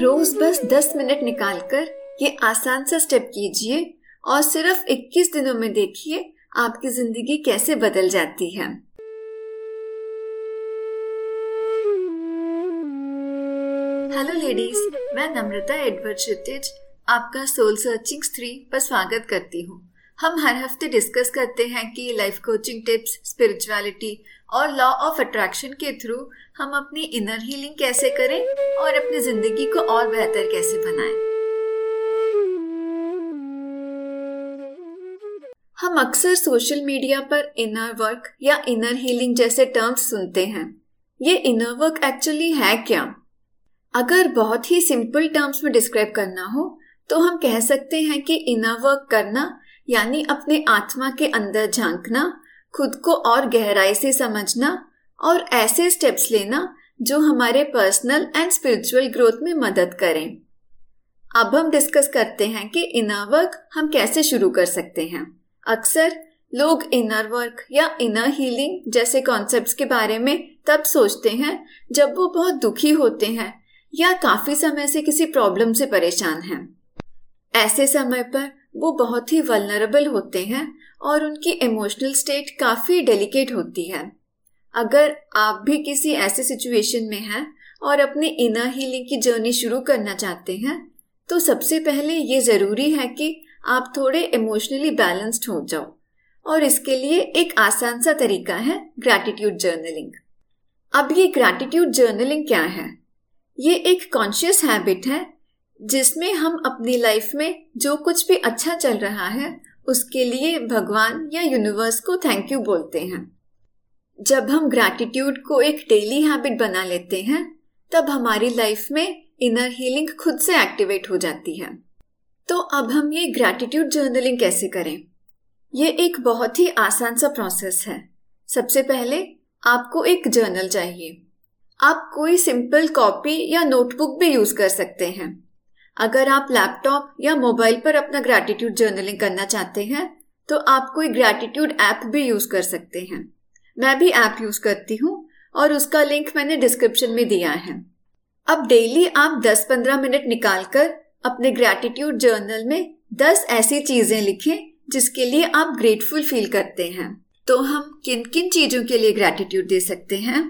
रोज बस 10 मिनट निकालकर ये आसान सा स्टेप कीजिए और सिर्फ़ 21 दिनों में देखिए आपकी ज़िंदगी कैसे बदल जाती है। हेलो लेडीज़ मैं नम्रता एडवर्ड क्षितिज, आपका सोल सर्चिंग थ्री पर स्वागत करती हूँ। हम हर हफ़्ते डिस्कस करते हैं कि लाइफ कोचिंग टिप्स स्पिरिचुअलिटी और लॉ ऑफ़ अट्रैक्शन के थ्रू हम अपनी इनर हीलिंग कैसे करें और अपनी ज़िंदगी को और बेहतर कैसे बनाएँ। हम अक्सर सोशल मीडिया पर इनर वर्क या इनर हीलिंग जैसे टर्म्स सुनते हैं ये इनर वर्क एक्चुअली है क्या अगर बहुत ही सिंपल टर्म्स में डिस्क्राइब करना हो तो हम कह सकते हैं कि इनर वर्क करना यानी अपने आत्मा के अंदर झांकना, खुद को और गहराई से समझना और ऐसे स्टेप्स लेना जो हमारे पर्सनल एंड स्पिरिचुअल ग्रोथ में मदद करें। अब हम डिस्कस करते हैं कि इनर वर्क हम कैसे शुरू कर सकते हैं। अक्सर लोग इनर वर्क या इनर हीलिंग जैसे कॉन्सेप्ट्स के बारे में तब सोचते हैं जब वो बहुत दुखी होते हैं या काफ़ी समय से किसी प्रॉब्लम से परेशान हैं। ऐसे समय पर वो बहुत ही वलनरेबल होते हैं और उनकी इमोशनल स्टेट काफ़ी डेलिकेट होती है। अगर आप भी किसी ऐसे सिचुएशन में हैं और अपने इनर हीलिंग की जर्नी शुरू करना चाहते हैं तो सबसे पहले ये ज़रूरी है कि आप थोड़े इमोशनली बैलेंस्ड हो जाओ। और इसके लिए एक आसान सा तरीका है ग्रैटिट्यूड जर्नलिंग अब ये ग्रैटिट्यूड जर्नलिंग क्या है? ये एक कॉन्शियस हैबिट है जिसमें हम अपनी लाइफ में जो कुछ भी अच्छा चल रहा है, उसके लिए भगवान या यूनिवर्स को थैंक यू बोलते हैं। जब हम ग्रैटिट्यूड को एक डेली हैबिट बना लेते हैं, तब हमारी लाइफ में इनर हीलिंग खुद से एक्टिवेट हो जाती है। तो अब हम ये ग्रैटिट्यूड जर्नलिंग कैसे करें? ये एक बहुत ही आसान सा प्रोसेस है। सबसे पहले आपको एक जर्नल चाहिए। आप कोई सिंपल कॉपी या नोटबुक भी यूज़ कर सकते हैं। अगर आप लैपटॉप या मोबाइल पर अपना ग्रैटिट्यूड जर्नलिंग करना चाहते हैं तो आप कोई ग्रैटिट्यूड ऐप भी यूज़ कर सकते हैं। मैं भी ऐप यूज़ करती हूँ और उसका लिंक मैंने डिस्क्रिप्शन में दिया है। अब डेली आप 10-15 मिनट निकालकर अपने ग्रैटिट्यूड जर्नल में 10 ऐसी चीज़ें लिखें, जिसके लिए आप ग्रेटफुल फील करते हैं। तो हम किन किन चीज़ों के लिए ग्रैटिट्यूड दे सकते हैं?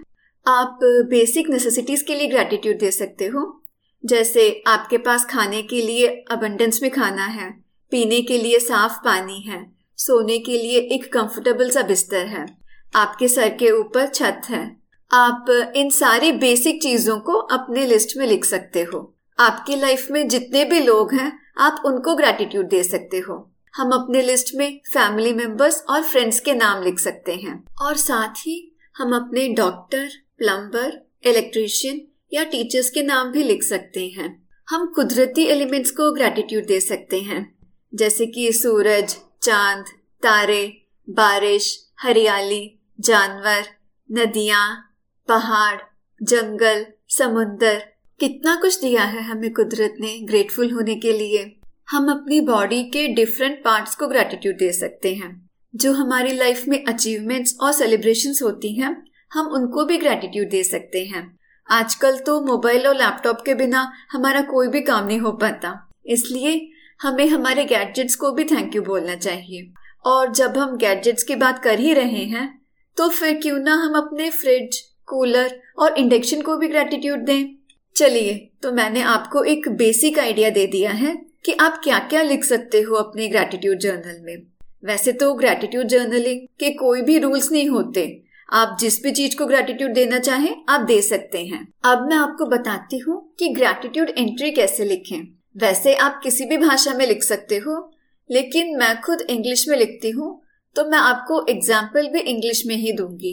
आप बेसिक नेसेसिटीज के लिए ग्रैटिट्यूड दे सकते हो। जैसे आपके पास खाने के लिए अबंडेंस में खाना है, पीने के लिए साफ़ पानी है, सोने के लिए एक कंफर्टेबल सा बिस्तर है, आपके सर के ऊपर छत है, आप इन सारी बेसिक चीज़ों को अपने लिस्ट में लिख सकते हो। आपकी लाइफ में जितने भी लोग हैं, आप उनको ग्रेटिट्यूड दे सकते हो। हम अपने लिस्ट में फैमिली मेंबर्स और फ्रेंड्स के नाम लिख सकते हैं। और साथ ही हम अपने डॉक्टर प्लम्बर इलेक्ट्रीशियन या टीचर्स के नाम भी लिख सकते हैं। हम कुदरती एलिमेंट्स को ग्रेटिट्यूड दे सकते हैं। जैसे कि सूरज, चाँद, तारे, बारिश, हरियाली, जानवर, नदियाँ, पहाड़, जंगल, समुंदर। कितना कुछ दिया है हमें कुदरत ने ग्रेटफुल होने के लिए। हम अपनी बॉडी के डिफरेंट पार्ट्स को ग्रेटिट्यूड दे सकते हैं। जो हमारी लाइफ में अचीवमेंट्स और सेलिब्रेशंस होती हैं, हम उनको भी ग्रेटिट्यूड दे सकते हैं। आजकल तो मोबाइल और लैपटॉप के बिना हमारा कोई भी काम नहीं हो पाता। इसलिए हमें हमारे गैजेट्स को भी थैंक यू बोलना चाहिए। और जब हम गैजेट्स की बात कर ही रहे हैं तो फिर क्यों ना हम अपने फ्रिज कूलर और इंडक्शन को भी ग्रेटिट्यूड दें। चलिए तो मैंने आपको एक बेसिक आइडिया दे दिया है कि आप क्या क्या लिख सकते हो अपने ग्रेटिट्यूड जर्नल में। वैसे तो ग्रेटिट्यूड जर्नलिंग के कोई भी रूल्स नहीं होते आप जिस भी चीज़ को ग्रेटिट्यूड देना चाहें, आप दे सकते हैं। अब मैं आपको बताती हूँ कि ग्रेटिट्यूड एंट्री कैसे लिखें। वैसे आप किसी भी भाषा में लिख सकते हो, लेकिन मैं खुद इंग्लिश में लिखती हूँ तो मैं आपको एग्ज़ाम्पल भी इंग्लिश में ही दूँगी।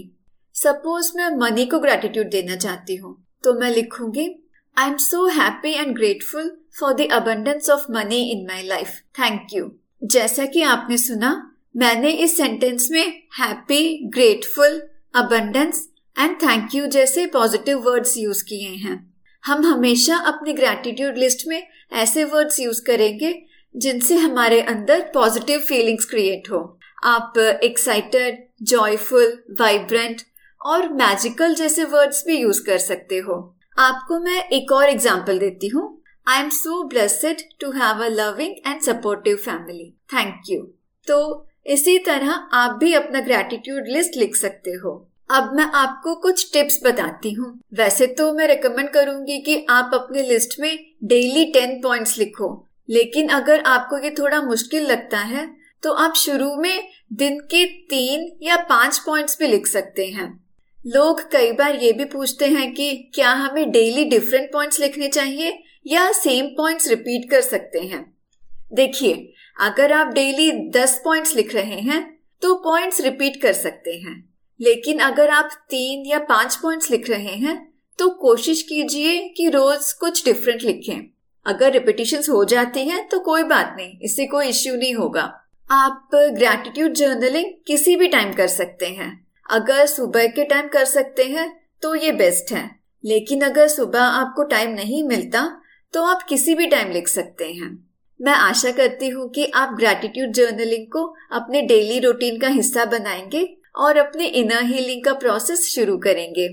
सपोज़ मैं मनी को ग्रेटिट्यूड देना चाहती हूँ तो मैं लिखूँगी I am so happy and grateful for the abundance of money in my life thank you जैसा कि आपने सुना, मैंने इस सेंटेंस में happy grateful abundance and thank you जैसे पॉजिटिव वर्ड्स यूज़ किए हैं। हम हमेशा अपनी ग्रैटिट्यूड लिस्ट में ऐसे वर्ड्स यूज़ करेंगे जिनसे हमारे अंदर पॉजिटिव फीलिंग्स क्रिएट हो। आप एक्साइटेड जॉयफुल वाइब्रेंट और मैजिकल जैसे वर्ड्स भी यूज़ कर सकते हो। आपको मैं एक और एग्ज़ाम्पल देती हूँ। I am so blessed to have a loving and supportive family thank you तो इसी तरह आप भी अपना ग्रेटिट्यूड लिस्ट लिख सकते हो। अब मैं आपको कुछ टिप्स बताती हूँ। वैसे तो मैं रिकमेंड करूँगी कि आप अपने लिस्ट में डेली टेन पॉइंट्स लिखो, लेकिन अगर आपको ये थोड़ा मुश्किल लगता है तो आप शुरू में दिन के तीन या पाँच पॉइंट्स भी लिख सकते हैं। लोग कई बार ये भी पूछते हैं कि क्या हमें डेली डिफरेंट पॉइंट्स लिखने चाहिए या सेम पॉइंट्स रिपीट कर सकते हैं। देखिए, अगर आप डेली दस पॉइंट्स लिख रहे हैं तो पॉइंट्स रिपीट कर सकते हैं। लेकिन अगर आप तीन या पाँच पॉइंट्स लिख रहे हैं तो कोशिश कीजिए कि रोज कुछ डिफरेंट लिखें। अगर रिपीटिशन हो जाती हैं तो कोई बात नहीं, इससे कोई इश्यू नहीं होगा। आप ग्रेटिट्यूड जर्नलिंग किसी भी टाइम कर सकते हैं। अगर सुबह के टाइम कर सकते हैं तो ये बेस्ट है। लेकिन अगर सुबह आपको टाइम नहीं मिलता तो आप किसी भी टाइम लिख सकते हैं। मैं आशा करती हूँ कि आप ग्रेटिट्यूड जर्नलिंग को अपने डेली रूटीन का हिस्सा बनाएँगे और अपने इनर हीलिंग का प्रोसेस शुरू करेंगे।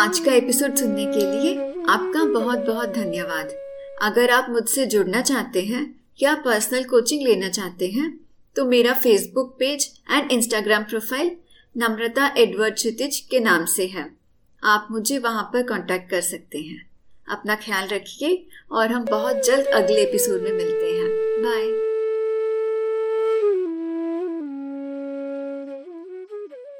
आज का एपिसोड सुनने के लिए आपका बहुत बहुत धन्यवाद। अगर आप मुझसे जुड़ना चाहते हैं या पर्सनल कोचिंग लेना चाहते हैं तो मेरा Facebook page and Instagram profile Namrata Edward Kshitij के नाम से है। आप मुझे वहाँ पर कांटेक्ट कर सकते हैं। अपना ख्याल रखिए और हम बहुत जल्द अगले एपिसोड में मिलते हैं। बाय